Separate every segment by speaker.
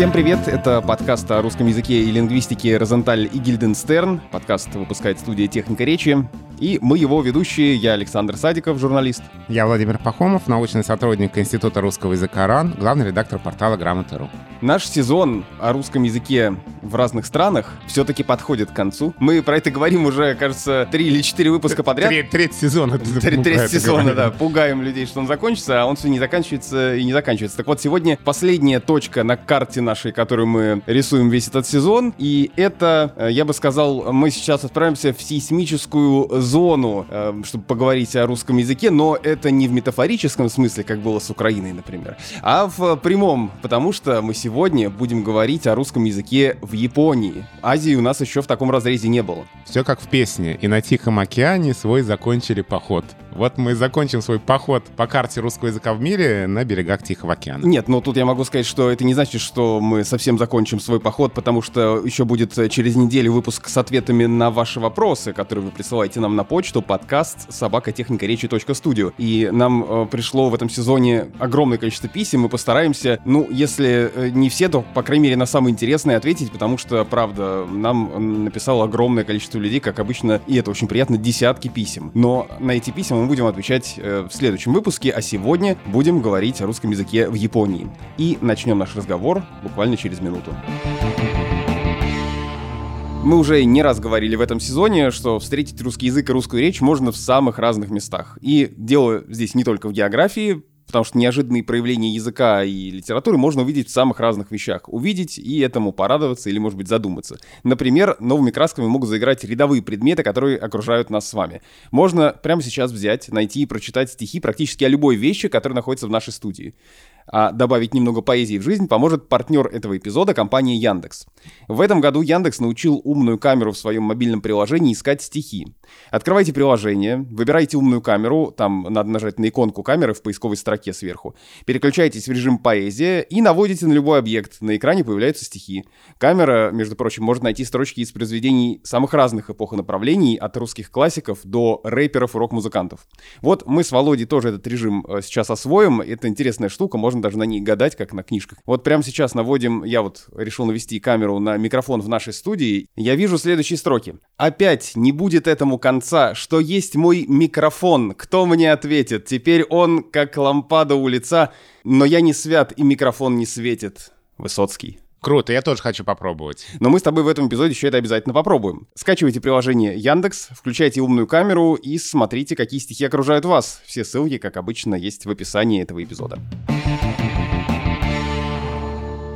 Speaker 1: Всем привет, это подкаст о русском языке и лингвистике «Розенталь и Гильденстерн». Подкаст выпускает студия «Техника речи». И мы его ведущие, я Александр Садиков, журналист.
Speaker 2: Я Владимир Пахомов, научный сотрудник Института русского языка РАН, главный редактор портала Грамота.ру.
Speaker 1: Наш сезон о русском языке в разных странах все-таки подходит к концу. Мы про это говорим уже, кажется, три или четыре выпуска подряд.
Speaker 2: Треть, треть сезона.
Speaker 1: Треть сезона, да. Пугаем людей, что он закончится, а он все не заканчивается и не заканчивается. Так вот, сегодня последняя точка на карте нашей, которую мы рисуем весь этот сезон. И это, э, я бы сказал, мы сейчас отправимся в сейсмическую зону, э, чтобы поговорить о русском языке, но это не в метафорическом смысле, как было с Украиной, например, а в прямом, потому что мы сегодня будем говорить о русском языке в Японии. Азии у нас еще в таком разрезе не было.
Speaker 2: Все как в песне. И на Тихом океане свой закончили поход. Вот мы закончим свой поход по карте русского языка в мире на берегах Тихого океана.
Speaker 1: Нет, но тут я могу сказать, что это не значит, что мы совсем закончим свой поход, потому что еще будет э, через неделю выпуск с ответами на ваши вопросы, которые вы присылаете нам на почту подкаст собакотехникаречи.студио. И нам э, пришло в этом сезоне огромное количество писем, мы постараемся, ну, если э, не все, то, по крайней мере, на самые интересные ответить, потому что, правда, нам написало огромное количество людей, как обычно, и это очень приятно, десятки писем. Но на эти письма мы будем отвечать э, в следующем выпуске, а сегодня будем говорить о русском языке в Японии. И начнем наш разговор буквально через минуту. Мы уже не раз говорили в этом сезоне, что встретить русский язык и русскую речь можно в самых разных местах. И дело здесь не только в географии, потому что неожиданные проявления языка и литературы можно увидеть в самых разных вещах. Увидеть и этому порадоваться или, может быть, задуматься. Например, новыми красками могут заиграть рядовые предметы, которые окружают нас с вами. Можно прямо сейчас взять, найти и прочитать стихи практически о любой вещи, которая находится в нашей студии а добавить немного поэзии в жизнь поможет партнер этого эпизода, компания Яндекс. В этом году Яндекс научил умную камеру в своем мобильном приложении искать стихи. Открывайте приложение, выбирайте умную камеру, там надо нажать на иконку камеры в поисковой строке сверху, переключайтесь в режим поэзия и наводите на любой объект. На экране появляются стихи. Камера, между прочим, может найти строчки из произведений самых разных эпох и направлений, от русских классиков до рэперов и рок-музыкантов. Вот мы с Володей тоже этот режим э, сейчас освоим. Это интересная штука, можно даже на ней гадать, как на книжках. Вот прямо сейчас наводим, я вот решил навести камеру на микрофон в нашей студии, я вижу следующие строки. Опять не будет этому конца, что есть мой микрофон, кто мне ответит? Теперь он как лампада у лица, но я не свят и микрофон не светит. Высоцкий.
Speaker 2: Круто, я тоже хочу попробовать.
Speaker 1: Но мы с тобой в этом эпизоде еще это обязательно попробуем. Скачивайте приложение Яндекс, включайте умную камеру и смотрите, какие стихи окружают вас. Все ссылки, как обычно, есть в описании этого эпизода.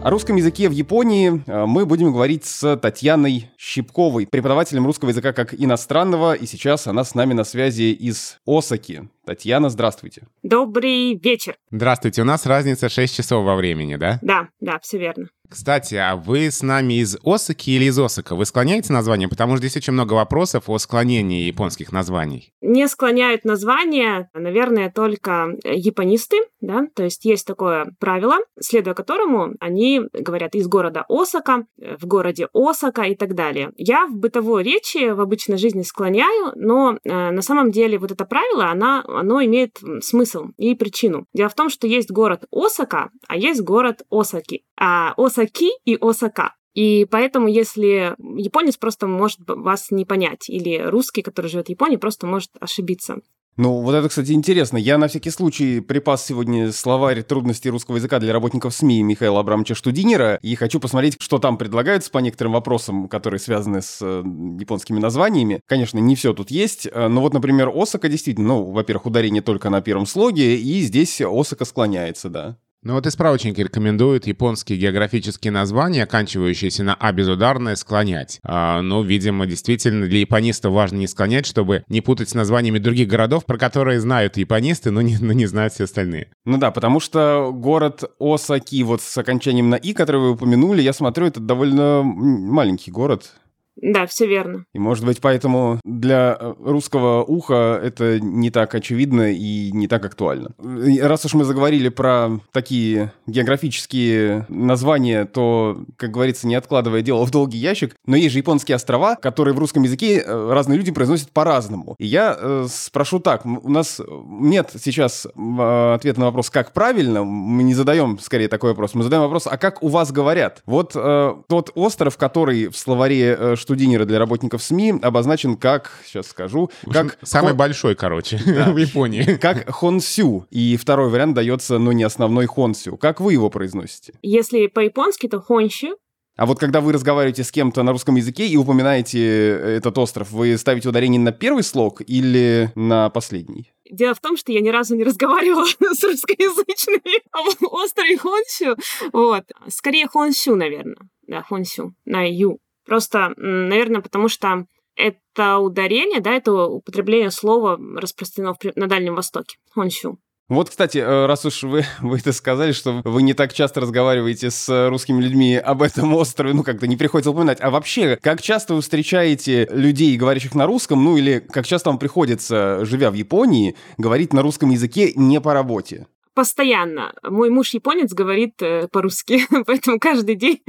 Speaker 1: О русском языке в Японии э, мы будем говорить с Татьяной Щипковой, преподавателем русского языка как иностранного, и сейчас она с нами на связи из Осаки. Татьяна, здравствуйте.
Speaker 3: Добрый вечер.
Speaker 2: Здравствуйте, у нас разница 6 часов во времени, да?
Speaker 3: Да, да, все верно.
Speaker 2: Кстати, а вы с нами из Осаки или из Осака? Вы склоняете название? Потому что здесь очень много вопросов о склонении японских названий.
Speaker 3: Не склоняют название, наверное, только японисты, да, то есть есть такое правило, следуя которому они говорят из города Осака, в городе Осака и так далее. Я в бытовой речи, в обычной жизни склоняю, но э, на самом деле вот это правило, она, оно имеет смысл и причину. Дело в том, что есть город Осака, а есть город Осаки. А Осаки и Осака. И поэтому, если японец просто может вас не понять, или русский, который живет в Японии, просто может ошибиться.
Speaker 1: Ну, вот это, кстати, интересно. Я на всякий случай припас сегодня словарь трудностей русского языка для работников СМИ Михаила Абрамовича Штудинера, и хочу посмотреть, что там предлагается по некоторым вопросам, которые связаны с э, японскими названиями. Конечно, не все тут есть, э, но вот, например, Осака действительно, ну, во-первых, ударение только на первом слоге, и здесь Осака склоняется, да.
Speaker 2: Ну вот и справочники рекомендуют японские географические названия, оканчивающиеся на «а» безударное, склонять. А, ну, видимо, действительно для японистов важно не склонять, чтобы не путать с названиями других городов, про которые знают японисты, но не, но не знают все остальные.
Speaker 1: Ну да, потому что город Осаки, вот с окончанием на «и», который вы упомянули, я смотрю, это довольно маленький город.
Speaker 3: Да, все верно.
Speaker 1: И, может быть, поэтому для э, русского уха это не так очевидно и не так актуально. Раз уж мы заговорили про такие географические названия, то, как говорится, не откладывая дело в долгий ящик, но есть же японские острова, которые в русском языке э, разные люди произносят по-разному. И я э, спрошу так, у нас нет сейчас э, ответа на вопрос, как правильно, мы не задаем скорее такой вопрос, мы задаем вопрос, а как у вас говорят? Вот э, тот остров, который в словаре Штудинера для работников СМИ обозначен как, сейчас скажу, как...
Speaker 2: Самый Хон... большой, короче, да. в Японии.
Speaker 1: Как Хонсю. И второй вариант дается, но не основной Хонсю. Как вы его произносите?
Speaker 3: Если по-японски, то Хонсю.
Speaker 1: А вот когда вы разговариваете с кем-то на русском языке и упоминаете этот остров, вы ставите ударение на первый слог или на последний?
Speaker 3: Дело в том, что я ни разу не разговаривала с русскоязычными об острове Хонсю. Вот. Скорее Хонсю, наверное. Да, Хонсю. На Ю. Просто, наверное, потому что это ударение, да, это употребление слова распространено на Дальнем Востоке. Хонсю.
Speaker 1: Вот, кстати, э, раз уж вы, вы это сказали, что вы не так часто разговариваете с русскими людьми об этом острове, ну, как-то не приходится упоминать. А вообще, как часто вы встречаете людей, говорящих на русском, ну, или как часто вам приходится, живя в Японии, говорить на русском языке не по работе?
Speaker 3: Постоянно. Мой муж японец говорит э, по-русски, поэтому каждый день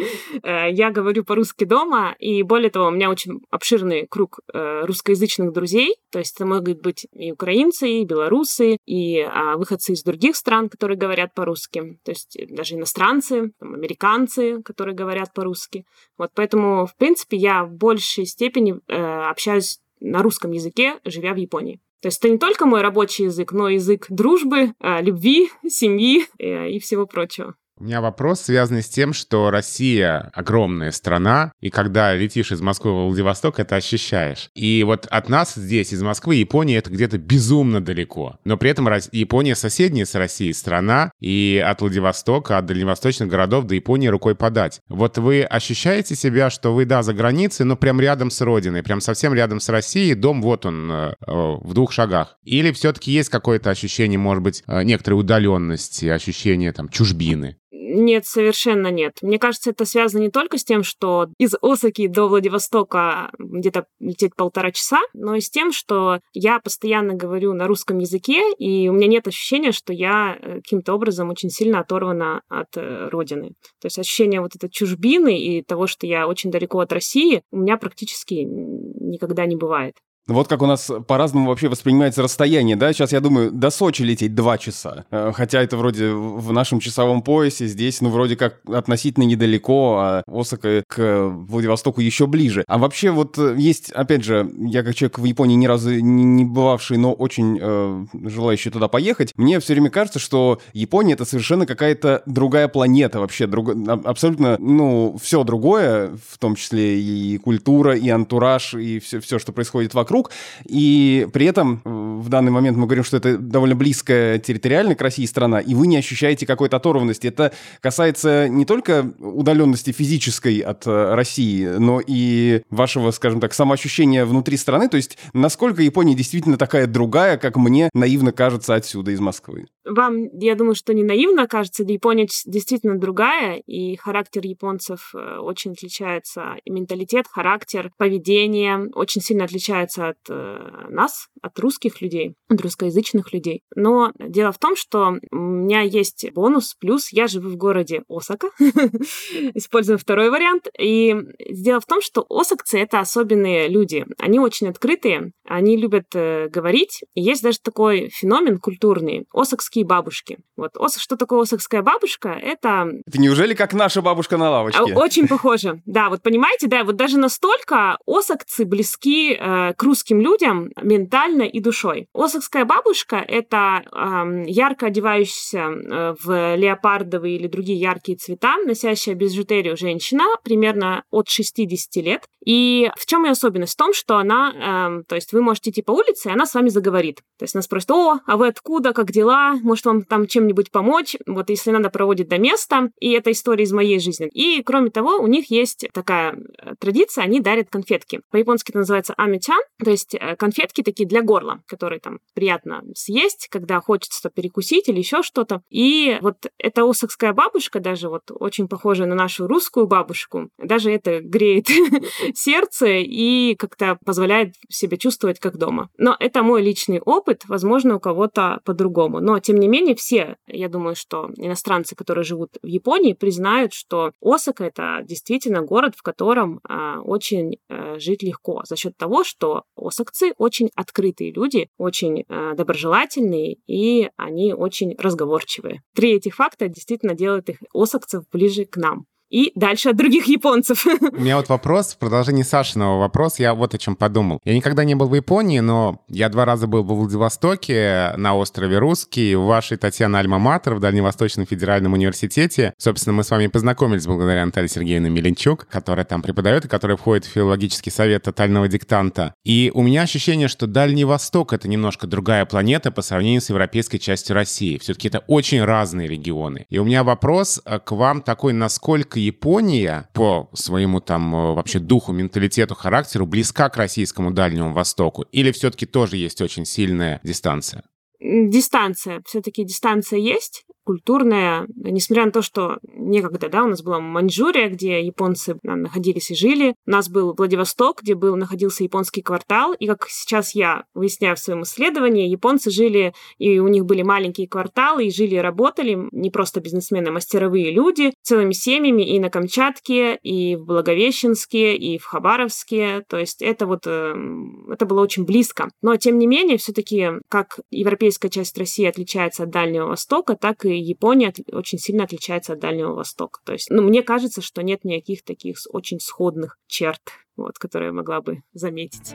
Speaker 3: э, я говорю по-русски дома, и более того, у меня очень обширный круг э, русскоязычных друзей, то есть это могут быть и украинцы, и белорусы, и а, выходцы из других стран, которые говорят по-русски, то есть даже иностранцы, там, американцы, которые говорят по-русски. Вот поэтому, в принципе, я в большей степени общаюсь на русском языке, живя в Японии. То есть это не только мой рабочий язык, но и язык дружбы, а, любви, семьи э, и всего прочего.
Speaker 2: У меня вопрос, связанный с тем, что Россия огромная страна, и когда летишь из Москвы в Владивосток, это ощущаешь. И вот от нас здесь, из Москвы, Япония, это где-то безумно далеко. Но при этом Япония соседняя с Россией страна, и от Владивостока, от дальневосточных городов до Японии рукой подать. Вот вы ощущаете себя, что вы, да, за границей, но прям рядом с родиной, прям совсем рядом с Россией, дом вот он, э, в двух шагах? Или все-таки есть какое-то ощущение, может быть, э, некоторой удаленности, ощущение там чужбины?
Speaker 3: Нет, совершенно нет. Мне кажется, это связано не только с тем, что из Осаки до Владивостока где-то лететь полтора часа, но и с тем, что я постоянно говорю на русском языке, и у меня нет ощущения, что я э, каким-то образом очень сильно оторвана от э, родины. То есть ощущение вот этой чужбины и того, что я очень далеко от России, у меня практически никогда не бывает.
Speaker 1: Вот как у нас по-разному вообще воспринимается расстояние, да? Сейчас, я думаю, до Сочи лететь два часа. Э, хотя это вроде в нашем часовом поясе, здесь, ну, вроде как относительно недалеко, а Осака к Владивостоку еще ближе. А вообще вот э, есть, опять же, я как человек в Японии ни разу не бывавший, но очень э, желающий туда поехать, мне все время кажется, что Япония — это совершенно какая-то другая планета вообще, друг... абсолютно, ну, все другое, в том числе и культура, и антураж, и все, все что происходит вокруг, вокруг, и при этом э, в данный момент мы говорим, что это довольно близкая территориально к России страна, и вы не ощущаете какой-то оторванности. Это касается не только удаленности физической от э, России, но и вашего, скажем так, самоощущения внутри страны, то есть насколько Япония действительно такая другая, как мне наивно кажется отсюда, из Москвы.
Speaker 3: Вам, я думаю, что не наивно кажется, Япония действительно другая, и характер японцев э, очень отличается, и менталитет, характер, поведение очень сильно отличается от э, нас, от русских людей, от русскоязычных людей. Но дело в том, что у меня есть бонус, плюс я живу в городе Осака, используем второй вариант. И дело в том, что осакцы — это особенные люди. Они очень открытые, они любят э, говорить. И есть даже такой феномен культурный — осакские бабушки. Вот Осак, что такое осакская бабушка? Это...
Speaker 1: Это неужели как наша бабушка на лавочке?
Speaker 3: Очень похоже. Да, вот понимаете, да, вот даже настолько осакцы близки э, к русским людям ментально и душой. Осакская бабушка — это э, ярко одевающаяся э, в леопардовые или другие яркие цвета, носящая бижутерию женщина, примерно от 60 лет. И в чем ее особенность? В том, что она, э, то есть вы можете идти по улице, и она с вами заговорит. То есть она спросит, о, а вы откуда, как дела, может вам там чем-нибудь помочь, вот если надо, проводит до места, и это история из моей жизни. И кроме того, у них есть такая э, традиция, они дарят конфетки. По-японски это называется амичан, то есть э, конфетки такие для горла, которые там приятно съесть, когда хочется перекусить или еще что-то. И вот эта осакская бабушка, даже вот очень похожая на нашу русскую бабушку, даже это греет сердце и как-то позволяет себя чувствовать как дома. Но это мой личный опыт, возможно, у кого-то по-другому. Но, тем не менее, все, я думаю, что иностранцы, которые живут в Японии, признают, что Осака — это действительно город, в котором а, очень а, жить легко за счет того, что осакцы очень открытые люди, очень а, доброжелательные, и они очень разговорчивые. Три этих факта действительно делают их осакцев ближе к нам и дальше от других японцев.
Speaker 2: У меня вот вопрос, в продолжении Сашиного вопроса, я вот о чем подумал. Я никогда не был в Японии, но я два раза был во Владивостоке, на острове Русский, в вашей Татьяна Альма-Матер, в Дальневосточном федеральном университете. Собственно, мы с вами познакомились благодаря Наталье Сергеевне Миленчук, которая там преподает и которая входит в филологический совет тотального диктанта. И у меня ощущение, что Дальний Восток — это немножко другая планета по сравнению с европейской частью России. Все-таки это очень разные регионы. И у меня вопрос э, к вам такой, насколько Япония по своему там э, вообще духу, менталитету, характеру близка к российскому Дальнему Востоку? Или все-таки тоже есть очень сильная дистанция?
Speaker 3: Дистанция. Все-таки дистанция есть культурная, несмотря на то, что некогда, да, у нас была Маньчжурия, где японцы находились и жили, у нас был Владивосток, где был, находился японский квартал, и как сейчас я выясняю в своем исследовании, японцы жили, и у них были маленькие кварталы, и жили и работали, не просто бизнесмены, а мастеровые люди, целыми семьями и на Камчатке, и в Благовещенске, и в Хабаровске, то есть это вот, эм, это было очень близко. Но, тем не менее, все таки как европейская часть России отличается от Дальнего Востока, так и Япония очень сильно отличается от Дальнего Востока. То есть, ну, мне кажется, что нет никаких таких очень сходных черт, вот, которые я могла бы заметить.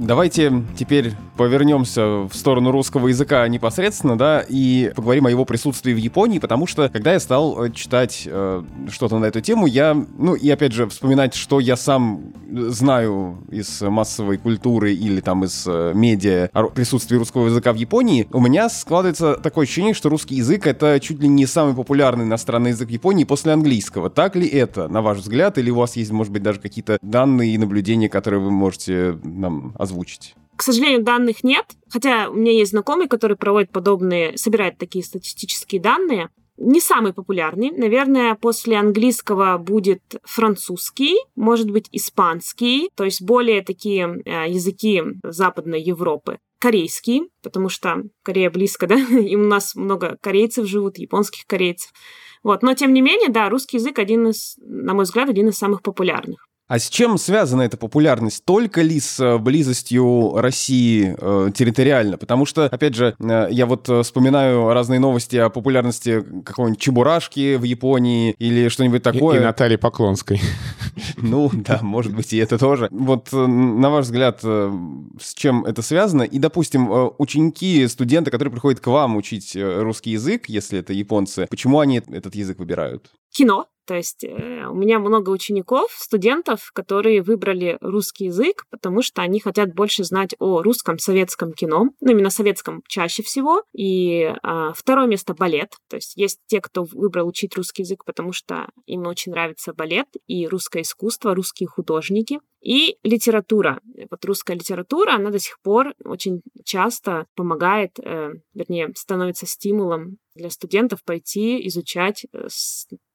Speaker 1: Давайте теперь повернемся в сторону русского языка непосредственно, да, и поговорим о его присутствии в Японии, потому что, когда я стал э, читать э, что-то на эту тему, я, ну, и опять же, вспоминать, что я сам знаю из массовой культуры или там из э, медиа о присутствии русского языка в Японии, у меня складывается такое ощущение, что русский язык — это чуть ли не самый популярный иностранный язык Японии после английского. Так ли это, на ваш взгляд, или у вас есть, может быть, даже какие-то данные и наблюдения, которые вы можете нам озвучить? Озвучить?
Speaker 3: К сожалению, данных нет, хотя у меня есть знакомый, который проводит подобные, собирает такие статистические данные. Не самый популярный. Наверное, после английского будет французский, может быть, испанский, то есть более такие э, языки Западной Европы корейский, потому что Корея близко, да, и у нас много корейцев живут, японских корейцев. Вот. Но, тем не менее, да, русский язык один из, на мой взгляд, один из самых популярных.
Speaker 1: А с чем связана эта популярность? Только ли с э, близостью России э, территориально? Потому что, опять же, э, я вот э, вспоминаю разные новости о популярности какой-нибудь Чебурашки в Японии или что-нибудь такое.
Speaker 2: И, и Натальи Поклонской.
Speaker 1: Ну, да, может быть, и это тоже. Вот, на ваш взгляд, с чем это связано? И, допустим, ученики, студенты, которые приходят к вам учить русский язык, если это японцы, почему они этот язык выбирают?
Speaker 3: Кино. То есть э, у меня много учеников, студентов, которые выбрали русский язык, потому что они хотят больше знать о русском советском кино, ну именно советском чаще всего. И э, второе место балет. То есть есть те, кто выбрал учить русский язык, потому что им очень нравится балет и русское искусство, русские художники. И литература. Вот русская литература, она до сих пор очень часто помогает, э, вернее, становится стимулом для студентов пойти изучать э,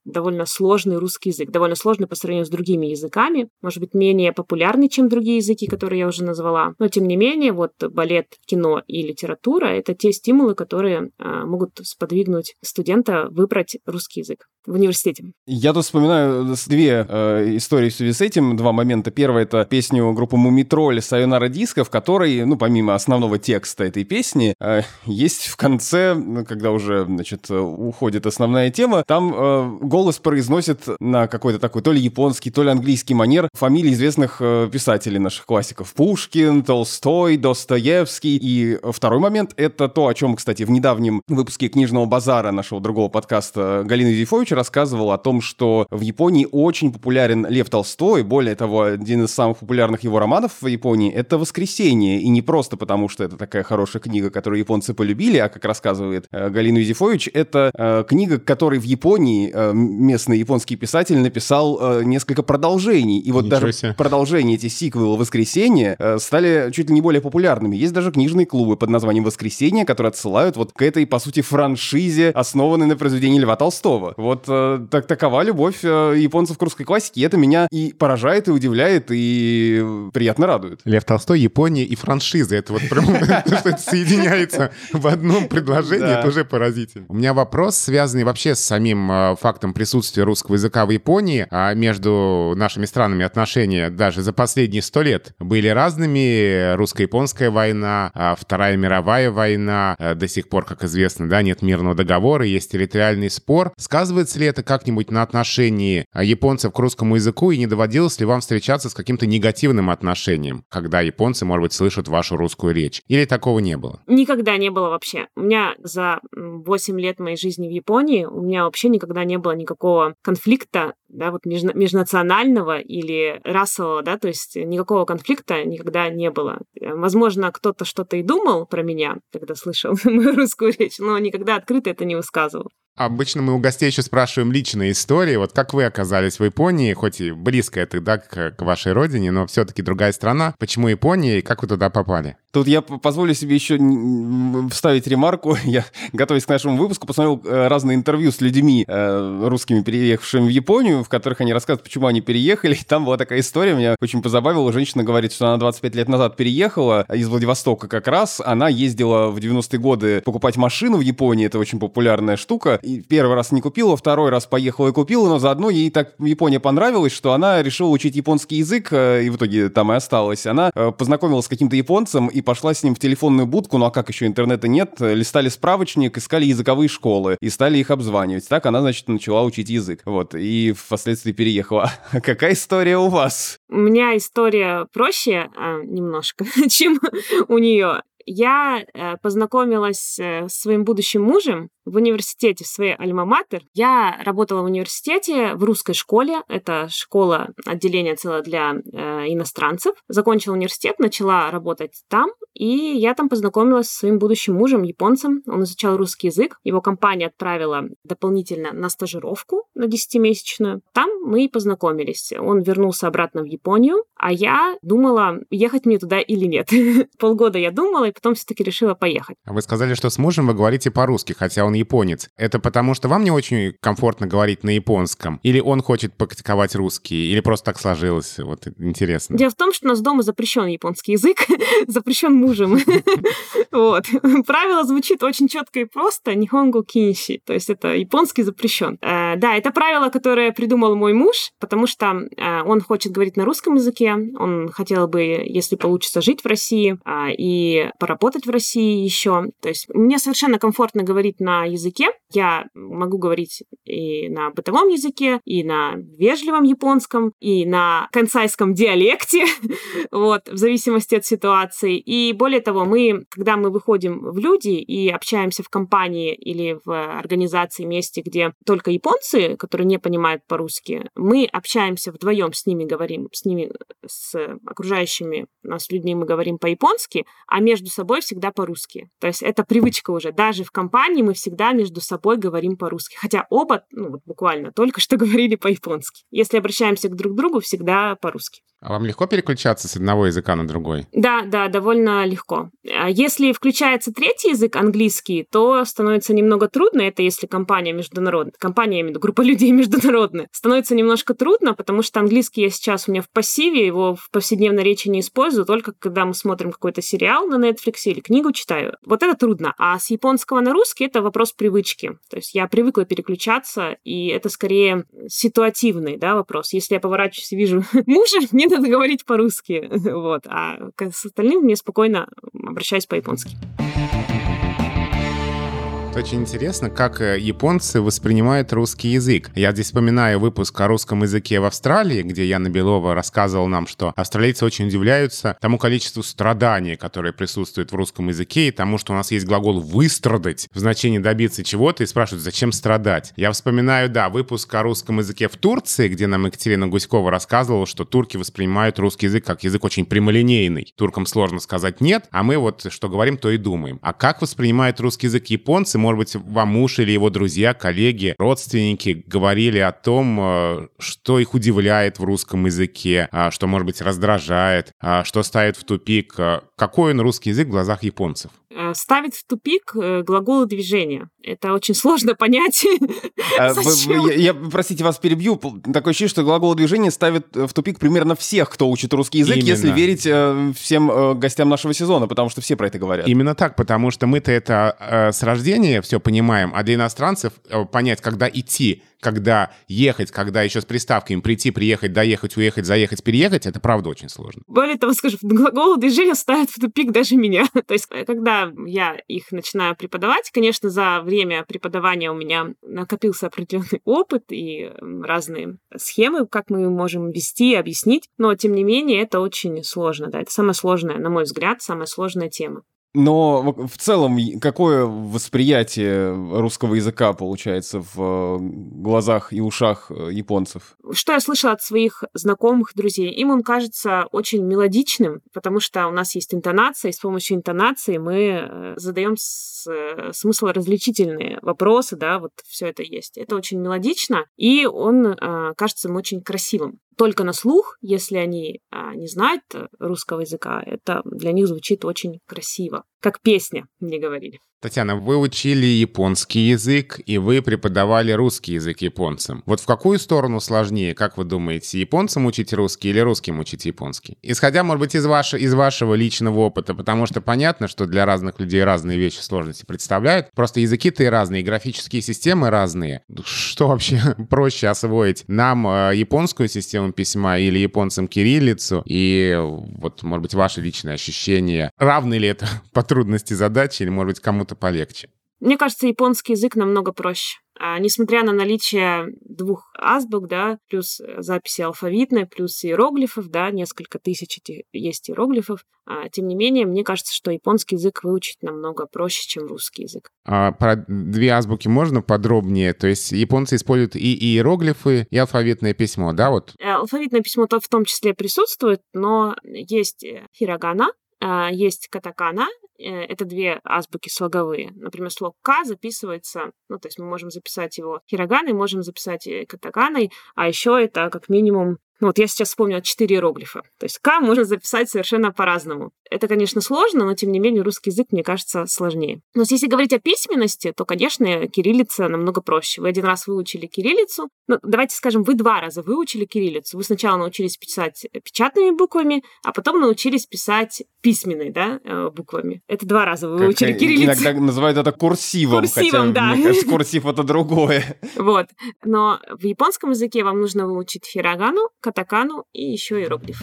Speaker 3: довольно сложный русский язык, довольно сложный по сравнению с другими языками, может быть, менее популярный, чем другие языки, которые я уже назвала. Но, тем не менее, вот балет, кино и литература — это те стимулы, которые а, могут сподвигнуть студента выбрать русский язык в университете.
Speaker 1: Я тут вспоминаю две э, истории в связи с этим, два момента. Первое — это песню группы «Мумитроль» «Сайонара Диско», в которой, ну, помимо основного текста этой песни, э, есть в конце, ну, когда уже, значит, уходит основная тема, там э, голос произносит на какой-то такой то ли японский, то ли английский манер фамилии известных э, писателей наших классиков. Пушкин, Толстой, Достоевский. И второй момент — это то, о чем, кстати, в недавнем выпуске «Книжного базара» нашего другого подкаста Галина Юзефович рассказывал о том, что в Японии очень популярен Лев Толстой. Более того, один из самых популярных его романов в Японии — это «Воскресенье». И не просто потому, что это такая хорошая книга, которую японцы полюбили, а, как рассказывает э, Галина Юзефович, Юзефович — это э, книга, которой в Японии э, местный японский писатель написал э, несколько продолжений. И вот
Speaker 2: Ничего
Speaker 1: даже
Speaker 2: себе.
Speaker 1: продолжения, эти сиквелы «Воскресенье» э, стали чуть ли не более популярными. Есть даже книжные клубы под названием «Воскресенье», которые отсылают вот к этой, по сути, франшизе, основанной на произведении Льва Толстого. Вот э, так, такова любовь э, японцев к русской классике. И это меня и поражает, и удивляет, и приятно радует.
Speaker 2: Лев Толстой, Япония и франшиза. Это вот прям то, что это соединяется в одном предложении, это уже поразительно. У меня вопрос, связанный вообще с самим э, фактом присутствия русского языка в Японии. А между нашими странами отношения даже за последние сто лет были разными. Русско-японская война, а Вторая мировая война, э, до сих пор, как известно, да, нет мирного договора, есть территориальный спор. Сказывается ли это как-нибудь на отношении а, японцев к русскому языку и не доводилось ли вам встречаться с каким-то негативным отношением, когда японцы, может быть, слышат вашу русскую речь? Или такого не было?
Speaker 3: Никогда не было вообще. У меня за м, 8 лет моей жизни в Японии у меня вообще никогда не было никакого конфликта, да, вот межна- межнационального или расового, да, то есть никакого конфликта никогда не было. Возможно, кто-то что-то и думал про меня, когда слышал мою русскую речь, но никогда открыто это не высказывал.
Speaker 2: Обычно мы у гостей еще спрашиваем личные истории. Вот как вы оказались в Японии, хоть и близко это, да, к, к вашей родине, но все-таки другая страна. Почему Япония и как вы туда попали?
Speaker 1: Тут я позволю себе еще вставить ремарку. Я, готовясь к нашему выпуску, посмотрел э, разные интервью с людьми э, русскими, переехавшими в Японию, в которых они рассказывают, почему они переехали. Там была такая история, меня очень позабавила. Женщина говорит, что она 25 лет назад переехала из Владивостока как раз. Она ездила в 90-е годы покупать машину в Японии, это очень популярная штука. Первый раз не купила, второй раз поехала и купила, но заодно ей так Япония понравилась, что она решила учить японский язык, э, и в итоге там и осталась. Она э, познакомилась с каким-то японцем и пошла с ним в телефонную будку, ну а как еще интернета нет, э, листали справочник, искали языковые школы и стали их обзванивать. Так она, значит, начала учить язык. Вот, и впоследствии переехала. А какая история у вас?
Speaker 3: У меня история проще а, немножко, чем у нее. Я э, познакомилась э, с своим будущим мужем в университете, в своей альма-матер. Я работала в университете в русской школе. Это школа, отделение целое для э, иностранцев. Закончила университет, начала работать там. И я там познакомилась со своим будущим мужем, японцем. Он изучал русский язык. Его компания отправила дополнительно на стажировку на 10-месячную. Там мы и познакомились. Он вернулся обратно в Японию, а я думала, ехать мне туда или нет. Полгода я думала, и потом все-таки решила поехать.
Speaker 2: А Вы сказали, что с мужем вы говорите по-русски, хотя он японец. Это потому, что вам не очень комфортно говорить на японском? Или он хочет практиковать русский? Или просто так сложилось? Вот интересно.
Speaker 3: Дело в том, что у нас дома запрещен японский язык, запрещен мужем. Вот. Правило звучит очень четко и просто. Нихонго кинси. То есть это японский запрещен. Э, Да, это правило, которое придумал мой муж, потому что э, он хочет говорить на русском языке. Он хотел бы, если получится, жить в России а, и поработать в России еще. То есть мне совершенно комфортно говорить на языке. Я могу говорить и на бытовом языке, и на вежливом японском, и на консайском диалекте, вот, в зависимости от ситуации. И более того, мы, когда мы выходим в люди и общаемся в компании или в организации, месте, где только японцы, которые не понимают по-русски, мы общаемся вдвоем с ними, говорим, с ними, с окружающими нас людьми мы говорим по-японски, а между собой всегда по-русски. То есть это привычка уже. Даже в компании мы всегда между собой говорим по-русски. Хотя оба, ну вот буквально, только что говорили по-японски. Если обращаемся к друг другу, всегда по-русски.
Speaker 2: А вам легко переключаться с одного языка на другой?
Speaker 3: Да, да, довольно легко. А Если включается третий язык, английский, то становится немного трудно. Это если компания международная. Компания, я имею в виду, группа людей международная. Становится немножко трудно, потому что английский я сейчас у меня в пассиве, его в повседневной речи не использую, только когда мы смотрим какой-то сериал на Netflix или книгу читаю. Вот это трудно. А с японского на русский это вопрос привычки. То есть я привыкла переключаться, и это скорее ситуативный да, вопрос. Если я поворачиваюсь и вижу мужа, мне надо говорить по-русски. Вот. А с остальным мне спокойно обращаюсь по-японски.
Speaker 2: Очень интересно, как э, японцы воспринимают русский язык. Я здесь вспоминаю выпуск о русском языке в Австралии, где Яна Белова рассказывала нам, что австралийцы очень удивляются тому количеству страданий, которое присутствует в русском языке, и тому, что у нас есть глагол «выстрадать» в значении «добиться чего-то», и спрашивают, зачем страдать. Я вспоминаю, да, выпуск о русском языке в Турции, где нам Екатерина Гуськова рассказывала, что турки воспринимают русский язык как язык очень прямолинейный. Туркам сложно сказать «нет», а мы вот что говорим, то и думаем. А как воспринимают русский язык японцы? Может быть, вам муж или его друзья, коллеги, родственники говорили о том, э, что их удивляет в русском языке, а, что, может быть, раздражает, а, что ставит в тупик. Э, какой он русский язык в глазах японцев?
Speaker 3: Э, ставит в тупик глаголы движения. Это очень сложно понять.
Speaker 1: А, я, я, простите, вас перебью. Такое ощущение, что глаголы движения ставят в тупик примерно всех, кто учит русский язык, Именно. если верить всем гостям нашего сезона, потому что все про это говорят.
Speaker 2: Именно так, потому что мы-то это с рождения все понимаем, а для иностранцев понять, когда идти, когда ехать, когда еще с приставками прийти, приехать, доехать, уехать, заехать, переехать, это правда очень сложно.
Speaker 3: Более того, скажу, глаголы движения ставят в тупик даже меня. То есть, э, когда я их начинаю преподавать, конечно, за время преподавания у меня накопился определенный опыт и разные схемы, как мы можем вести, объяснить, но, тем не менее, это очень сложно, да, это самая сложная, на мой взгляд, самая сложная тема.
Speaker 1: Но в целом, какое восприятие русского языка получается в э, глазах и ушах э, японцев?
Speaker 3: Что я слышала от своих знакомых, друзей? Им он кажется очень мелодичным, потому что у нас есть интонация, и с помощью интонации мы э, задаем смысл различительные вопросы, да, вот все это есть. Это очень мелодично, и он кажется им очень красивым только на слух, если они а, не знают русского языка, это для них звучит очень красиво. Как песня, мне говорили.
Speaker 2: Татьяна, вы учили японский язык, и вы преподавали русский язык японцам. Вот в какую сторону сложнее, как вы думаете, японцам учить русский или русским учить японский? Исходя, может быть, из, ваше, из вашего личного опыта, потому что понятно, что для разных людей разные вещи сложности представляют. Просто языки-то и разные, и графические системы разные. Что вообще проще освоить? Нам э, японскую систему письма или японцам кириллицу? И вот, может быть, ваше личное ощущение, равны ли это по трудности задачи, или, может быть, кому-то полегче?
Speaker 3: Мне кажется, японский язык намного проще. А, несмотря на наличие двух азбук, да, плюс записи алфавитной, плюс иероглифов, да, несколько тысяч есть иероглифов, а, тем не менее, мне кажется, что японский язык выучить намного проще, чем русский язык.
Speaker 2: А про две азбуки можно подробнее? То есть японцы используют и иероглифы, и алфавитное письмо, да, вот?
Speaker 3: Э, алфавитное письмо то в том числе присутствует, но есть хирогана, а, есть катакана, э, это две азбуки слоговые. Например, слог К записывается, ну, то есть мы можем записать его хироганой, можем записать э, катаканой, а еще это как минимум вот я сейчас вспомнила четыре иероглифа. То есть К можно записать совершенно по-разному. Это, конечно, сложно, но, тем не менее, русский язык, мне кажется, сложнее. Но если говорить о письменности, то, конечно, кириллица намного проще. Вы один раз выучили кириллицу. Ну, давайте скажем, вы два раза выучили кириллицу. Вы сначала научились писать печатными буквами, а потом научились писать письменной, да, э, буквами. Это два раза вы выучили как кириллицу.
Speaker 1: Иногда называют это курсивом, курсивом хотя, да. мне кажется, курсив — это другое.
Speaker 3: Вот. Но в японском языке вам нужно выучить хирогану, катакану и еще иероглиф.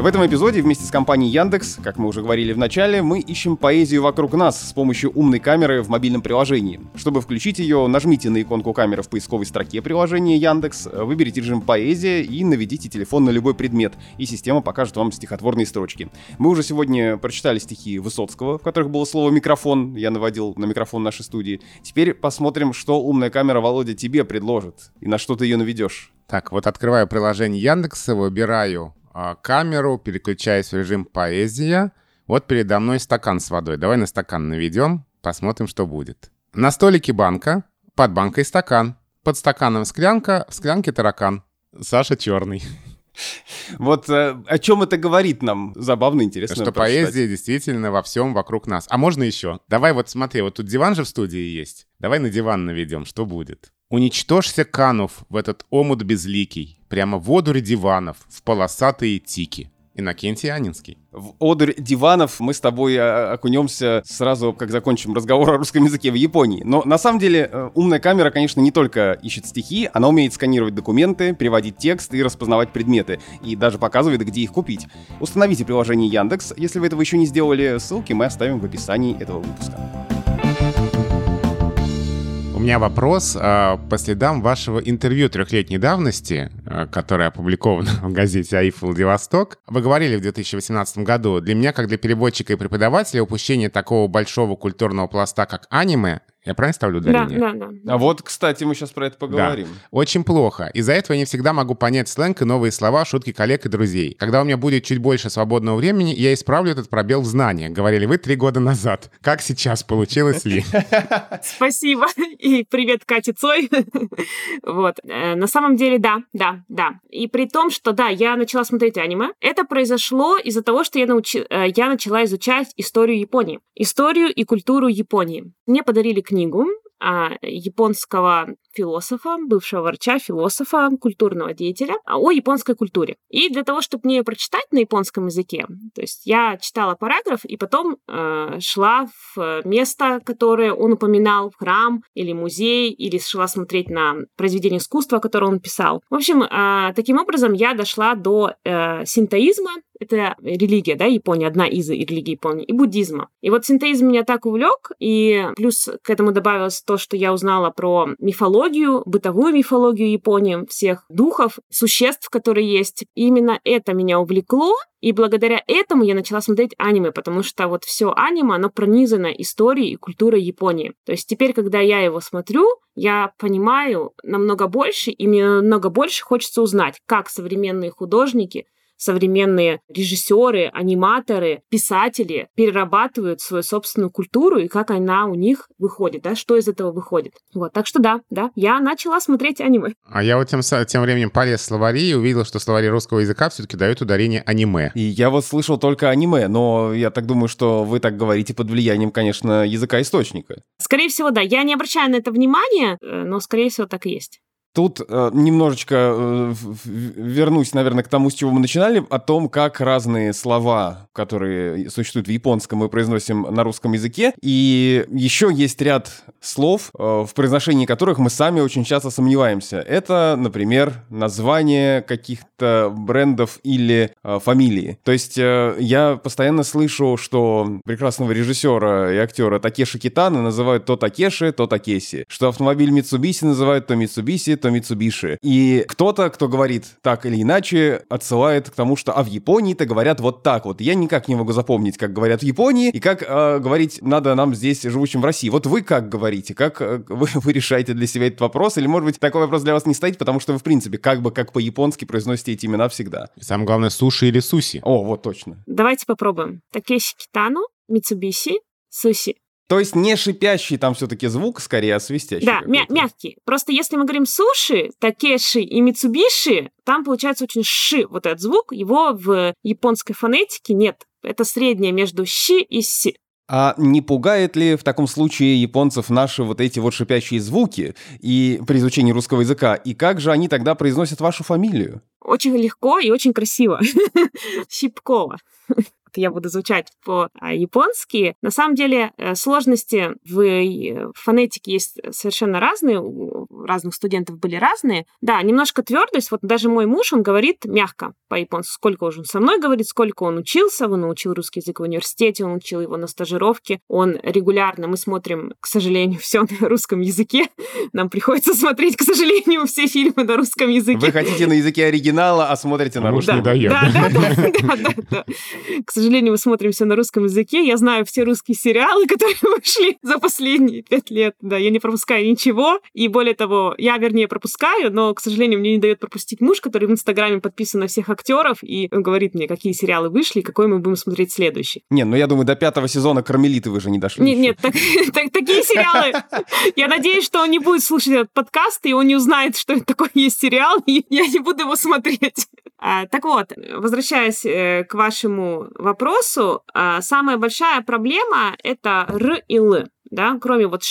Speaker 1: В этом эпизоде вместе с компанией Яндекс, как мы уже говорили в начале, мы ищем поэзию вокруг нас с помощью умной камеры в мобильном приложении. Чтобы включить ее, нажмите на иконку камеры в поисковой строке приложения Яндекс, выберите режим поэзия и наведите телефон на любой предмет, и система покажет вам стихотворные строчки. Мы уже сегодня прочитали стихи Высоцкого, в которых было слово «микрофон», я наводил на микрофон нашей студии. Теперь посмотрим, что умная камера Володя тебе предложит и на что ты ее наведешь.
Speaker 2: Так, вот открываю приложение Яндекса, выбираю камеру, переключаюсь в режим поэзия. Вот передо мной стакан с водой. Давай на стакан наведем, посмотрим, что будет. На столике банка, под банкой стакан. Под стаканом склянка, в склянке таракан. Саша черный.
Speaker 1: Вот э, о чем это говорит нам? Забавно, интересно.
Speaker 2: Что прочитать. поэзия действительно во всем вокруг нас. А можно еще? Давай вот смотри, вот тут диван же в студии есть. Давай на диван наведем, что будет? Уничтожься, канув в этот омут безликий, прямо в одуре диванов, в полосатые тики. Иннокентий Анинский.
Speaker 1: В одурь диванов мы с тобой а, окунемся сразу, как закончим разговор о русском языке в Японии. Но на самом деле э, умная камера, конечно, не только ищет стихи, она умеет сканировать документы, переводить текст и распознавать предметы. И даже показывает, где их купить. Установите приложение Яндекс, если вы этого еще не сделали. Ссылки мы оставим в описании этого выпуска.
Speaker 2: У меня вопрос э, по следам вашего интервью трехлетней давности, э, которое опубликовано в газете «Аиф Владивосток». Вы говорили в 2018 году, для меня, как для переводчика и преподавателя, упущение такого большого культурного пласта, как аниме, Я правильно ставлю ударение?
Speaker 3: Да, да, да.
Speaker 1: А вот, кстати, мы сейчас про это поговорим.
Speaker 2: Да. Очень плохо. Из-за этого я не всегда могу понять сленг и новые слова, шутки коллег и друзей. Когда у меня будет чуть больше свободного времени, я исправлю этот пробел в знаниях, говорили вы три года назад. Как сейчас получилось ли?
Speaker 3: Спасибо. И привет, Катя Цой. Вот. Э, на самом деле, да, да, да. И при том, что, да, я начала смотреть аниме, это произошло из-за того, что я, научи... Э, я начала изучать историю Японии. Историю и культуру Японии. Мне подарили книгу а, японского философа, бывшего врача, философа, культурного деятеля о японской культуре. И для того, чтобы мне прочитать на японском языке, то есть я читала параграф и потом э, шла в место, которое он упоминал, храм или музей, или шла смотреть на произведение искусства, которое он писал. В общем, э, таким образом я дошла до э, синтоизма, это религия, да, Япония, одна из религий Японии, и буддизма. И вот синтеизм меня так увлек, и плюс к этому добавилось то, что я узнала про мифологию, бытовую мифологию Японии, всех духов, существ, которые есть. И именно это меня увлекло, и благодаря этому я начала смотреть аниме, потому что вот все аниме, оно пронизано историей и культурой Японии. То есть теперь, когда я его смотрю, я понимаю намного больше, и мне намного больше хочется узнать, как современные художники современные режиссеры, аниматоры, писатели перерабатывают свою собственную культуру и как она у них выходит, да, что из этого выходит. Вот, так что да, да, я начала смотреть аниме.
Speaker 2: А я вот тем, тем временем полез в словари и увидел, что словари русского языка все-таки дают ударение аниме.
Speaker 1: И я вот слышал только аниме, но я так думаю, что вы так говорите под влиянием, конечно, языка источника.
Speaker 3: Скорее всего, да. Я не обращаю на это внимания, э, но, скорее всего, так и есть.
Speaker 1: Тут э, немножечко э, вернусь, наверное, к тому, с чего мы начинали, о том, как разные слова, которые существуют в японском, мы произносим на русском языке. И еще есть ряд слов, э, в произношении которых мы сами очень часто сомневаемся. Это, например, название каких-то брендов или э, фамилии. То есть э, я постоянно слышу, что прекрасного режиссера и актера Такеши Китана называют то Такеши, то Такеси. Что автомобиль Mitsubishi называют то Mitsubishi, то Mitsubishi. И кто-то, кто говорит так или иначе, отсылает к тому, что а в Японии-то говорят вот так вот. Я никак не могу запомнить, как говорят в Японии, и как э, говорить надо нам здесь, живущим в России. Вот вы как говорите? Как э, вы, вы решаете для себя этот вопрос? Или, может быть, такой вопрос для вас не стоит, потому что вы, в принципе, как бы как по-японски произносите эти имена всегда?
Speaker 2: И самое главное, суши или суси.
Speaker 1: О, вот точно.
Speaker 3: Давайте попробуем. Такеши Китану, Митсубиси, Суси.
Speaker 1: То есть не шипящий там все-таки звук, скорее, а свистящий.
Speaker 3: Да, мя- мягкий. Просто если мы говорим суши, такеши и мицубиши, там получается очень ши вот этот звук. Его в японской фонетике нет. Это среднее между щи и си.
Speaker 1: А не пугает ли в таком случае японцев наши вот эти вот шипящие звуки и при изучении русского языка? И как же они тогда произносят вашу фамилию?
Speaker 3: Очень легко и очень красиво. Щипкова я буду звучать по-японски. На самом деле э, сложности в фонетике есть совершенно разные, у разных студентов были разные. Да, немножко твердость, вот даже мой муж, он говорит мягко по-японски, сколько уже он со мной говорит, сколько он учился, он научил русский язык в университете, он учил его на стажировке, он регулярно, мы смотрим, к сожалению, все на русском языке, нам приходится смотреть, к сожалению, все фильмы на русском языке.
Speaker 1: Вы хотите на языке оригинала, а смотрите на русском.
Speaker 2: Да,
Speaker 3: да, да, да, да, да, да. К сожалению, мы смотрим все на русском языке. Я знаю все русские сериалы, которые вышли за последние пять лет. Да, я не пропускаю ничего. И более того, я, вернее, пропускаю, но, к сожалению, мне не дает пропустить муж, который в Инстаграме подписан на всех актеров, и говорит мне, какие сериалы вышли, какой мы будем смотреть следующий.
Speaker 1: Не, ну я думаю, до пятого сезона Кармелиты вы же не дошли.
Speaker 3: Нет, нет, так, так, такие сериалы. Я надеюсь, что он не будет слушать этот подкаст, и он не узнает, что это такое есть сериал, и я не буду его смотреть. А, так вот, возвращаясь э, к вашему вопросу, а, самая большая проблема — это «р» и «л» да, кроме вот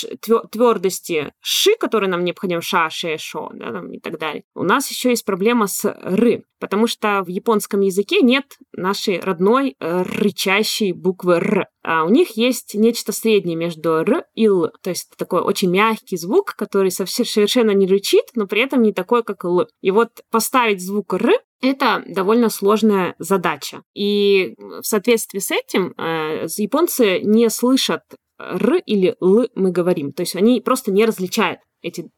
Speaker 3: твердости ши, которая нам необходима, ша, ше, шо, да, там, и так далее, у нас еще есть проблема с ры, потому что в японском языке нет нашей родной э, рычащей буквы р, а у них есть нечто среднее между р и л, то есть такой очень мягкий звук, который совершенно не рычит, но при этом не такой, как л. И вот поставить звук р это довольно сложная задача. И в соответствии с этим э, японцы не слышат р или л мы говорим. То есть они просто не различают эти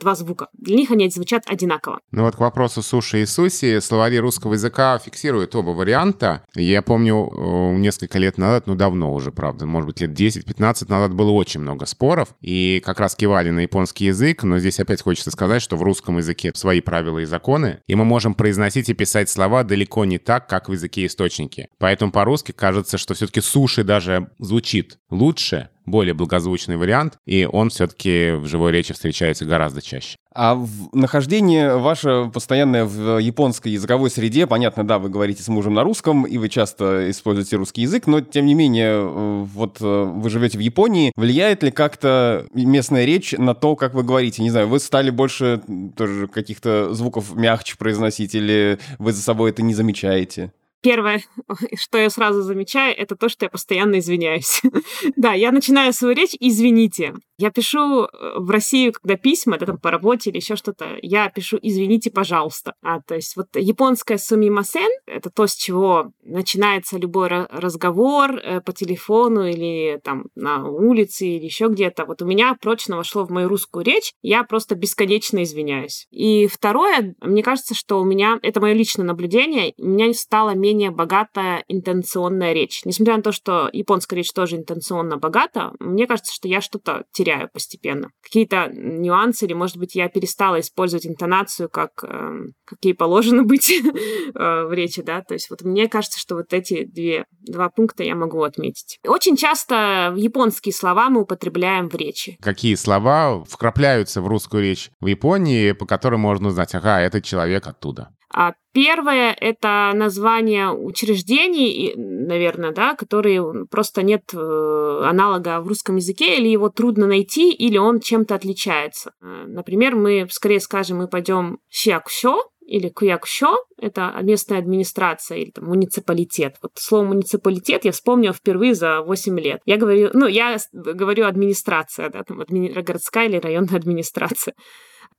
Speaker 3: два звука. Для них они звучат одинаково.
Speaker 2: Ну вот к вопросу суши и суси, словари русского языка фиксируют оба варианта. Я помню, э, несколько лет назад, ну давно уже, правда, может быть, лет 10-15 назад было очень много споров, и как раз кивали на японский язык, но здесь опять хочется сказать, что в русском языке свои правила и законы, и мы можем произносить и писать слова далеко не так, как в языке источники. Поэтому по-русски кажется, что все-таки суши даже звучит лучше, более благозвучный вариант, и он все-таки в живой речи встречается гораздо чаще.
Speaker 1: А в нахождение ваше постоянное в японской языковой среде, понятно, да, вы говорите с мужем на русском, и вы часто используете русский язык, но тем не менее, вот э, вы живете в Японии, влияет ли как-то местная речь на то, как вы говорите? Не знаю, вы стали больше тоже каких-то звуков мягче произносить, или вы за собой это не замечаете?
Speaker 3: Первое, что я сразу замечаю, это то, что я постоянно извиняюсь. да, я начинаю свою речь «извините». Я пишу э, в Россию, когда письма, это там по работе или еще что-то, я пишу «извините, пожалуйста». А, то есть вот японское «сумимасен» — это то, с чего начинается любой разговор э, по телефону или там на улице или еще где-то. Вот у меня прочно вошло в мою русскую речь, я просто бесконечно извиняюсь. И второе, мне кажется, что у меня, это мое личное наблюдение, у меня стало менее богатая интенционная речь. Несмотря на то, что японская речь тоже интенционно богата, мне кажется, что я что-то теряю теряю постепенно. Какие-то нюансы, или, может быть, я перестала использовать интонацию, как, э, как ей положено быть э, в речи, да, то есть вот мне кажется, что вот эти две, два пункта я могу отметить. Очень часто японские слова мы употребляем в речи.
Speaker 2: Какие слова вкрапляются в русскую речь в Японии, по которым можно узнать, ага, этот человек оттуда?
Speaker 3: А первое — это название учреждений, наверное, да, которые просто нет э, аналога в русском языке, или его трудно найти, или он чем-то отличается. Э, например, мы скорее скажем, мы пойдем щакшо, или куякшо, это местная администрация или там, муниципалитет. Вот слово муниципалитет я вспомнила впервые за 8 лет. Я говорю, ну, я говорю администрация, да, там, адми... городская или районная администрация.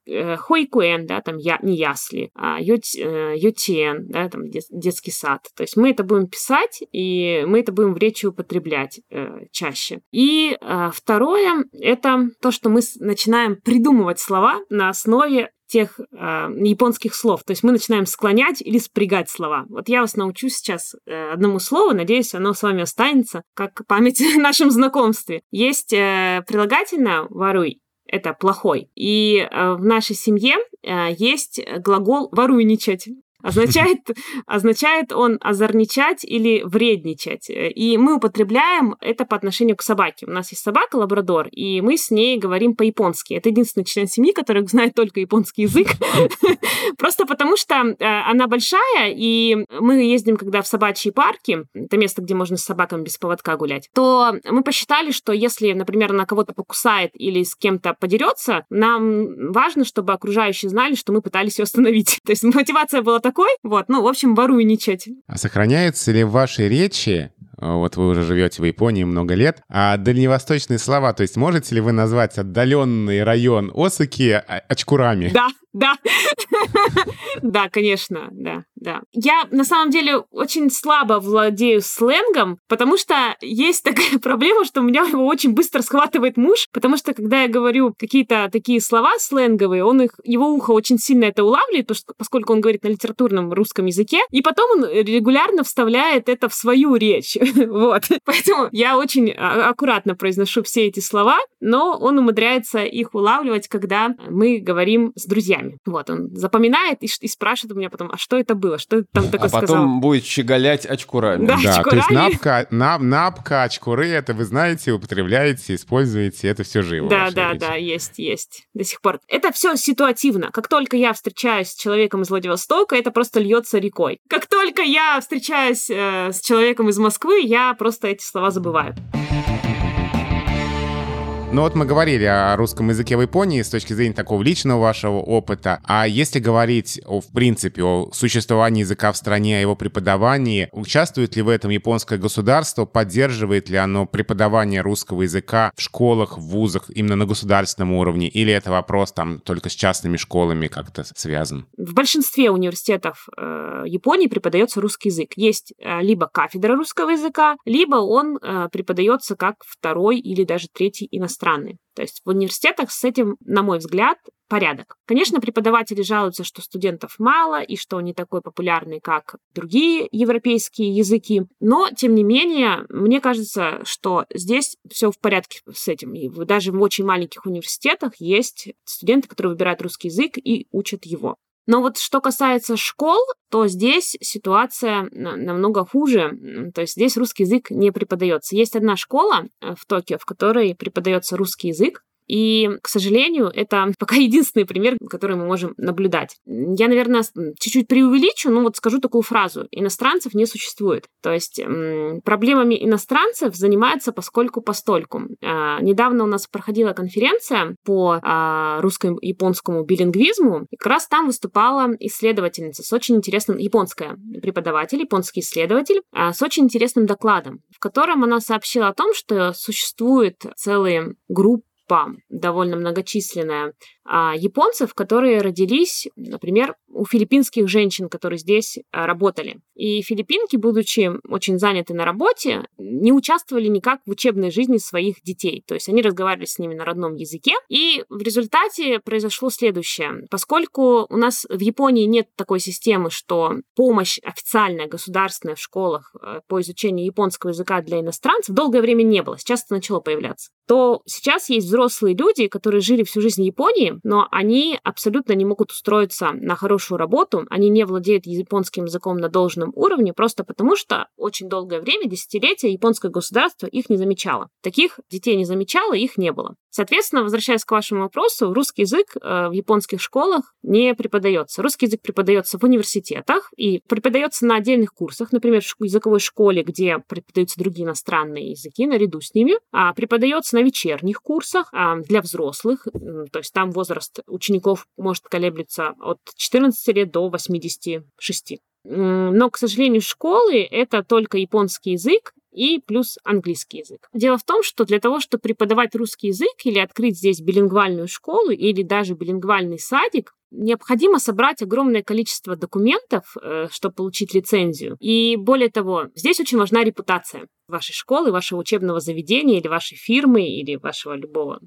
Speaker 3: Э, Хуйкуэн, да, там я, не ясли, а э, да, там дет, детский сад. То есть мы это будем писать, и мы это будем в речи употреблять э, чаще. И э, второе, это то, что мы начинаем придумывать слова на основе тех э, японских слов. То есть мы начинаем склонять или спрягать слова. Вот я вас научу сейчас э, одному слову, надеюсь, оно с вами останется как память в нашем знакомстве. Есть э, прилагательное «воруй», это плохой. И э, в нашей семье э, есть глагол «воруйничать». Означает, означает он озорничать или вредничать. И мы употребляем это по отношению к собаке. У нас есть собака лабрадор, и мы с ней говорим по-японски. Это единственный член семьи, который знает только японский язык. Просто потому что э, она большая, и мы ездим, когда в собачьи парки, это место, где можно с собаками без поводка гулять, то мы посчитали, что если, например, она кого-то покусает или с кем-то подерется, нам важно, чтобы окружающие знали, что мы пытались ее остановить. То есть мотивация была такой, вот, ну, в общем, воруйничать.
Speaker 2: А сохраняется ли в вашей речи вот вы уже живете в Японии много лет. А дальневосточные слова, то есть можете ли вы назвать отдаленный район Осаки очкурами?
Speaker 3: Да, да. да, конечно, да, да. Я на самом деле очень слабо владею сленгом, потому что есть такая проблема, что у меня его очень быстро схватывает муж, потому что когда я говорю какие-то такие слова сленговые, он их, его ухо очень сильно это улавливает, поскольку он говорит на литературном русском языке, и потом он регулярно вставляет это в свою речь. вот. Поэтому я очень а, аккуратно произношу все эти слова, но он умудряется их улавливать, когда мы говорим с друзьями друзьями. Вот, он запоминает и, и спрашивает у меня потом, а что это было, что ты там такое сказал?
Speaker 1: А потом сказал? будет щеголять очкурами.
Speaker 3: Да, да очкурами. то есть
Speaker 2: напка, нап, напка, очкуры, это вы знаете, употребляете, используете, это все живо.
Speaker 3: Да, да, речи. да, есть, есть, до сих пор. Это все ситуативно. Как только я встречаюсь с человеком из Владивостока, это просто льется рекой. Как только я встречаюсь э, с человеком из Москвы, я просто эти слова забываю.
Speaker 2: Ну вот мы говорили о русском языке в Японии с точки зрения такого личного вашего опыта. А если говорить о, в принципе о существовании языка в стране, о его преподавании, участвует ли в этом японское государство, поддерживает ли оно преподавание русского языка в школах, в вузах именно на государственном уровне, или это вопрос там только с частными школами как-то связан?
Speaker 3: В большинстве университетов э, Японии преподается русский язык. Есть э, либо кафедра русского языка, либо он э, преподается как второй или даже третий иностранный иностранный. То есть в университетах с этим, на мой взгляд, порядок. Конечно, преподаватели жалуются, что студентов мало и что они такой популярный, как другие европейские языки, но, тем не менее, мне кажется, что здесь все в порядке с этим. И даже в очень маленьких университетах есть студенты, которые выбирают русский язык и учат его. Но вот что касается школ, то здесь ситуация намного хуже. То есть здесь русский язык не преподается. Есть одна школа э, в Токио, в которой преподается русский язык, и, к сожалению, это пока единственный пример, который мы можем наблюдать. Я, наверное, чуть-чуть преувеличу, но вот скажу такую фразу. Иностранцев не существует. То есть проблемами иностранцев занимаются поскольку постольку. А, недавно у нас проходила конференция по а, русско-японскому билингвизму, и как раз там выступала исследовательница с очень интересным, японская преподаватель, японский исследователь, а, с очень интересным докладом, в котором она сообщила о том, что существует целые группы группа довольно многочисленная японцев, которые родились, например, у филиппинских женщин, которые здесь а, работали. И филиппинки, будучи очень заняты на работе, не участвовали никак в учебной жизни своих детей. То есть они разговаривали с ними на родном языке. И в результате произошло следующее. Поскольку у нас в Японии нет такой системы, что помощь официальная, государственная в школах а, по изучению японского языка для иностранцев долгое время не было. Сейчас это начало появляться. То сейчас есть взрослые люди, которые жили всю жизнь в Японии, но они абсолютно не могут устроиться на хорошую работу, они не владеют японским языком на должном уровне, просто потому что очень долгое время, десятилетия, японское государство их не замечало. Таких детей не замечало, их не было. Соответственно, возвращаясь к вашему вопросу, русский язык э, в японских школах не преподается. Русский язык преподается в университетах и преподается на отдельных курсах, например, в языковой школе, где преподаются другие иностранные языки наряду с ними, а преподается на вечерних курсах а, для взрослых, то есть там возраст учеников может колеблется от 14 лет до 86. Но, к сожалению, школы — это только японский язык, и плюс английский язык. Дело в том, что для того, чтобы преподавать русский язык или открыть здесь билингвальную школу или даже билингвальный садик, необходимо собрать огромное количество документов, э, чтобы получить лицензию. И более того, здесь очень важна репутация вашей школы, вашего учебного заведения или вашей фирмы или вашего любого,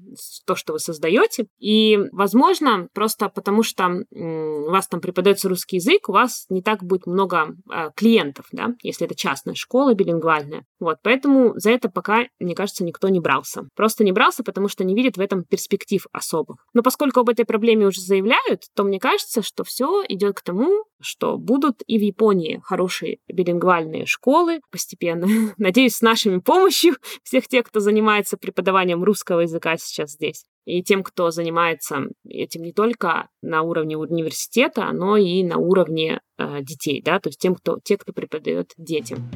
Speaker 3: то, что вы создаете. И, возможно, просто потому что у вас там преподается русский язык, у вас не так будет много а, клиентов, да, если это частная школа билингвальная. Вот, поэтому за это пока, мне кажется, никто не брался. Просто не брался, потому что не видит в этом перспектив особых. Но поскольку об этой проблеме уже заявляют, то мне кажется, что все идет к тому, что будут и в Японии хорошие билингвальные школы постепенно. Надеюсь, с нашими помощью всех тех, кто занимается преподаванием русского языка сейчас здесь. И тем, кто занимается этим не только на уровне университета, но и на уровне э, детей, да, то есть тем, кто, те, кто преподает детям.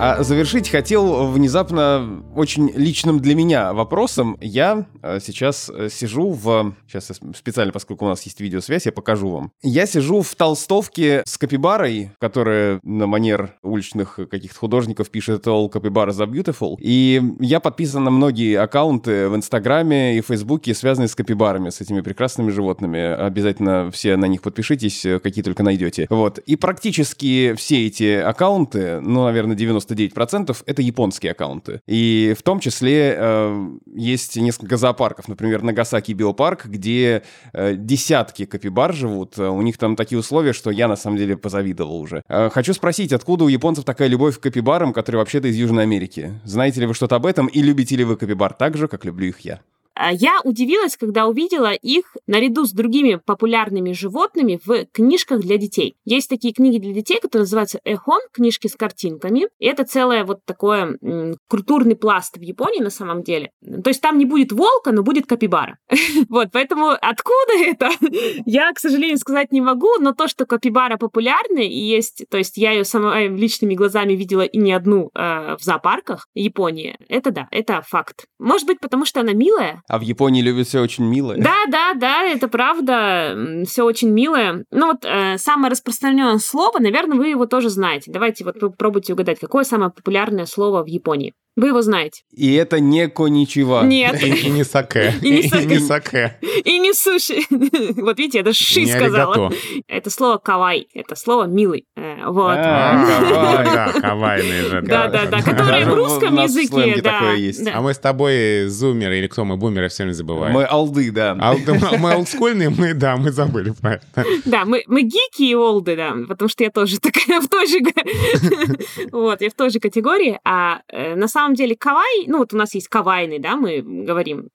Speaker 1: А завершить хотел внезапно очень личным для меня вопросом. Я э, сейчас э, сижу в... Сейчас специально, поскольку у нас есть видеосвязь, я покажу вам. Я сижу в толстовке с капибарой, которая на манер уличных каких-то художников пишет «All capybaras are beautiful». И я подписан на многие аккаунты в Инстаграме и Фейсбуке, связанные с капибарами, с этими прекрасными животными. Обязательно все на них подпишитесь, э, какие только найдете. Вот. И практически все эти аккаунты, ну, наверное, 90 99% это японские аккаунты. И в том числе э, есть несколько зоопарков, например, Нагасаки биопарк, где э, десятки капибар живут. У них там такие условия, что я на самом деле позавидовал уже. Э, хочу спросить, откуда у японцев такая любовь к капибарам, которые вообще-то из Южной Америки? Знаете ли вы что-то об этом и любите ли вы капибар так же, как люблю их я?
Speaker 3: А я удивилась, когда увидела их наряду с другими популярными животными в книжках для детей. Есть такие книги для детей, которые называются эхон, книжки с картинками. И это целое вот такое м, культурный пласт в Японии на самом деле. То есть там не будет волка, но будет капибара. Вот, поэтому откуда это? Я, к сожалению, сказать не могу, но то, что капибара популярна и есть, то есть я ее сама личными глазами видела и не одну э, в зоопарках Японии, это да, это факт. Может быть, потому что она милая,
Speaker 1: а в Японии любят все очень милое.
Speaker 3: Да, да, да, это правда. Все очень милое. Ну вот э, самое распространенное слово, наверное, вы его тоже знаете. Давайте вот попробуйте угадать, какое самое популярное слово в Японии. Вы его знаете.
Speaker 1: И это не коничева.
Speaker 3: Нет.
Speaker 2: И, и не саке.
Speaker 3: И не саке.
Speaker 2: не саке.
Speaker 3: И не суши. Вот видите, это ши
Speaker 2: Не
Speaker 3: сказала.
Speaker 2: аригато.
Speaker 3: Это слово кавай. Это слово милый. Э, Вот.
Speaker 1: А, кавай.
Speaker 2: Да, кавайные же.
Speaker 3: Да, да, да, которые в русском языке, да.
Speaker 1: такое есть.
Speaker 3: да.
Speaker 2: А мы с тобой зумеры, или кто мы, бумеры, все не забываем.
Speaker 1: Мы алды, да.
Speaker 2: А мы- олдскульные, мы, да, мы забыли про это.
Speaker 3: Да, мы, мы гики и олды, да, потому что я тоже такая в той же... Вот, я в той же категории. А э, на самом деле кавай, ну вот у нас есть кавайный, да, мы говорим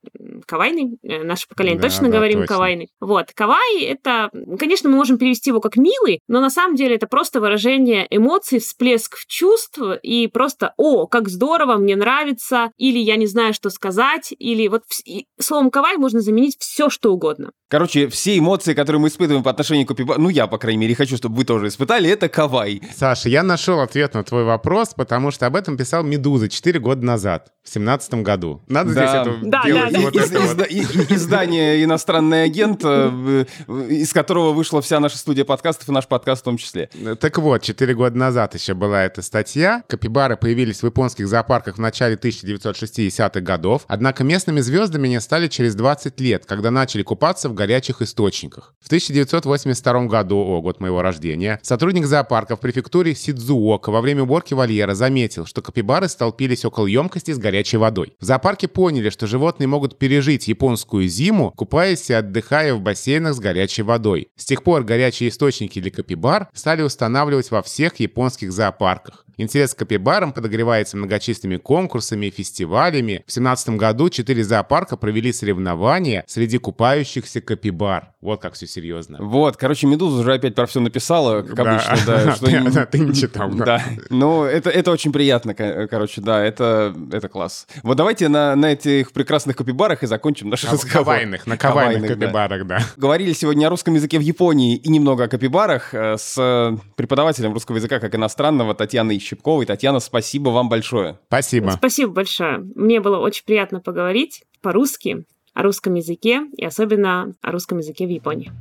Speaker 3: кавайный, э, наше поколение точно говорим кавайный. Вот, кавай это, конечно, мы можем перевести его как милый, но на самом деле это просто выражение эмоций, всплеск чувств и просто, о, как здорово, мне нравится, или я не знаю, что сказать, или вот и словом кавай можно заменить все, что угодно.
Speaker 1: Короче, все эмоции, которые мы испытываем по отношению к копипа... Ну, я, по крайней мере, хочу, чтобы вы тоже испытали, это кавай.
Speaker 2: Саша, я нашел ответ на твой вопрос, потому что об этом писал «Медуза» 4 года назад, в семнадцатом году. Надо здесь
Speaker 1: Да.
Speaker 2: это
Speaker 3: Да,
Speaker 2: делать
Speaker 3: да, да.
Speaker 2: вот
Speaker 1: Из-
Speaker 2: это вот.
Speaker 1: изда- и- и- Издание «Иностранный агент», э, из которого вышла вся наша студия подкастов, и наш подкаст в том числе.
Speaker 2: Так вот, 4 года назад еще была эта статья. Капибары появились в японских зоопарках в начале 1960-х годов, однако местными звездами они стали через 20 лет, когда начали купаться в горячих источниках. В 1982 году, о, год моего рождения, сотрудник зоопарка в префектуре Сидзуока во время уборки вольера заметил, что капибары столпились около емкости с горячей водой. В зоопарке поняли, что животные могут пережить японскую зиму, купаясь и отдыхая в бассейнах с горячей водой. С тех пор горячие источники для капибар стали устанавливать во всех японских зоопарках. Интерес к капибарам подогревается многочисленными конкурсами и фестивалями. В 2017 году четыре зоопарка провели соревнования среди купающихся капибар. Вот как все серьезно.
Speaker 1: Вот, короче, «Медуза» уже опять про все написала, как
Speaker 2: Да.
Speaker 1: обычно, да. что не-
Speaker 2: да, ты не читал, да.
Speaker 1: Да. Ну, это, это очень приятно, ко- короче, да, это, это класс. Вот давайте на, на этих прекрасных капибарах и закончим наш
Speaker 2: На
Speaker 1: разговор.
Speaker 2: кавайных, на кавайных
Speaker 1: Кавайных, да.
Speaker 2: капибарах, да.
Speaker 1: Говорили сегодня о русском языке в Японии и немного о капибарах э, с э, преподавателем русского языка как иностранного Татьяной Щепковой. Татьяна, спасибо вам большое.
Speaker 2: Спасибо.
Speaker 3: Спасибо большое. Мне было очень приятно поговорить по-русски, о русском языке и особенно о русском языке в Японии.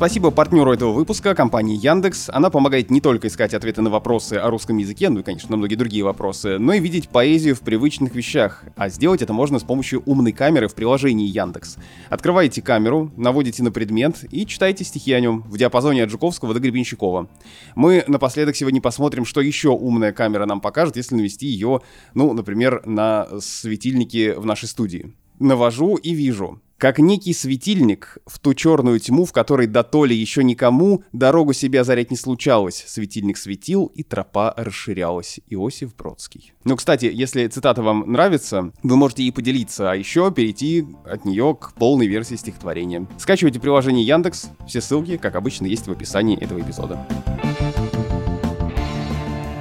Speaker 1: Спасибо партнеру этого выпуска, компании Яндекс. Она помогает не только искать ответы на вопросы о русском языке, ну и, конечно, на многие другие вопросы, но и видеть поэзию в привычных вещах. А сделать это можно с помощью умной камеры в приложении Яндекс. Открываете камеру, наводите на предмет и читайте стихи о нем в диапазоне от Жуковского до Гребенщикова. Мы напоследок сегодня посмотрим, что еще умная камера нам покажет, если навести ее, ну, например, на светильники в нашей студии. Навожу и вижу. Как некий светильник в ту черную тьму, в которой до толи еще никому дорогу себе озарять не случалось. Светильник светил, и тропа расширялась. Иосиф Бродский. Ну, кстати, если цитата вам нравится, вы можете ей поделиться, а еще перейти от нее к полной версии стихотворения. Скачивайте приложение Яндекс. Все ссылки, как обычно, есть в описании этого эпизода.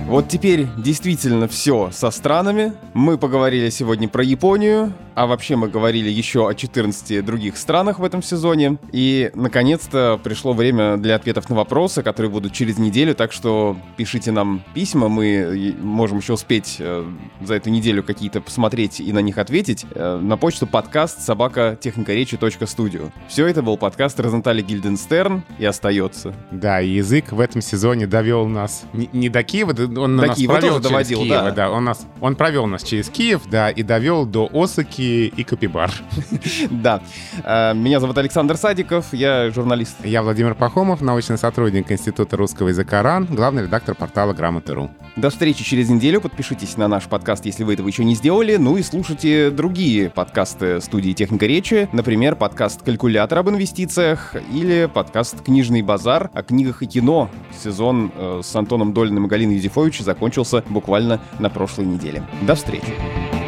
Speaker 1: Вот теперь действительно все со странами. Мы поговорили сегодня про Японию, а вообще мы говорили еще о 14 других странах в этом сезоне. И, наконец-то, пришло время для ответов на вопросы, которые будут через неделю, так что пишите нам письма, мы э, можем еще успеть э, за эту неделю какие-то посмотреть и на них ответить. Э, на почту подкаст собака техникоречи.студио. Все это был подкаст Розентали Гильденстерн и остается.
Speaker 2: Да, и язык в этом сезоне довел нас не, не до Киева, да, он
Speaker 1: До
Speaker 2: нас
Speaker 1: Киева
Speaker 2: провел через
Speaker 1: доводил,
Speaker 2: Киева,
Speaker 1: да.
Speaker 2: Он, нас, он провел нас через Киев, да, и довел до Осаки и Капибар.
Speaker 1: Да. Э, Меня зовут Александр Садиков, я журналист.
Speaker 2: Я Владимир Пахомов, научный сотрудник Института русского языка РАН, главный редактор портала Грамоты.ру.
Speaker 1: До встречи через неделю. Подпишитесь на наш подкаст, если вы этого еще не сделали. Ну и слушайте другие подкасты студии «Техника речи». Например, подкаст «Калькулятор» об инвестициях или подкаст «Книжный базар» о книгах и кино. Сезон э, с Антоном Дольным и Галиной Юзефович закончился буквально на прошлой неделе. До встречи.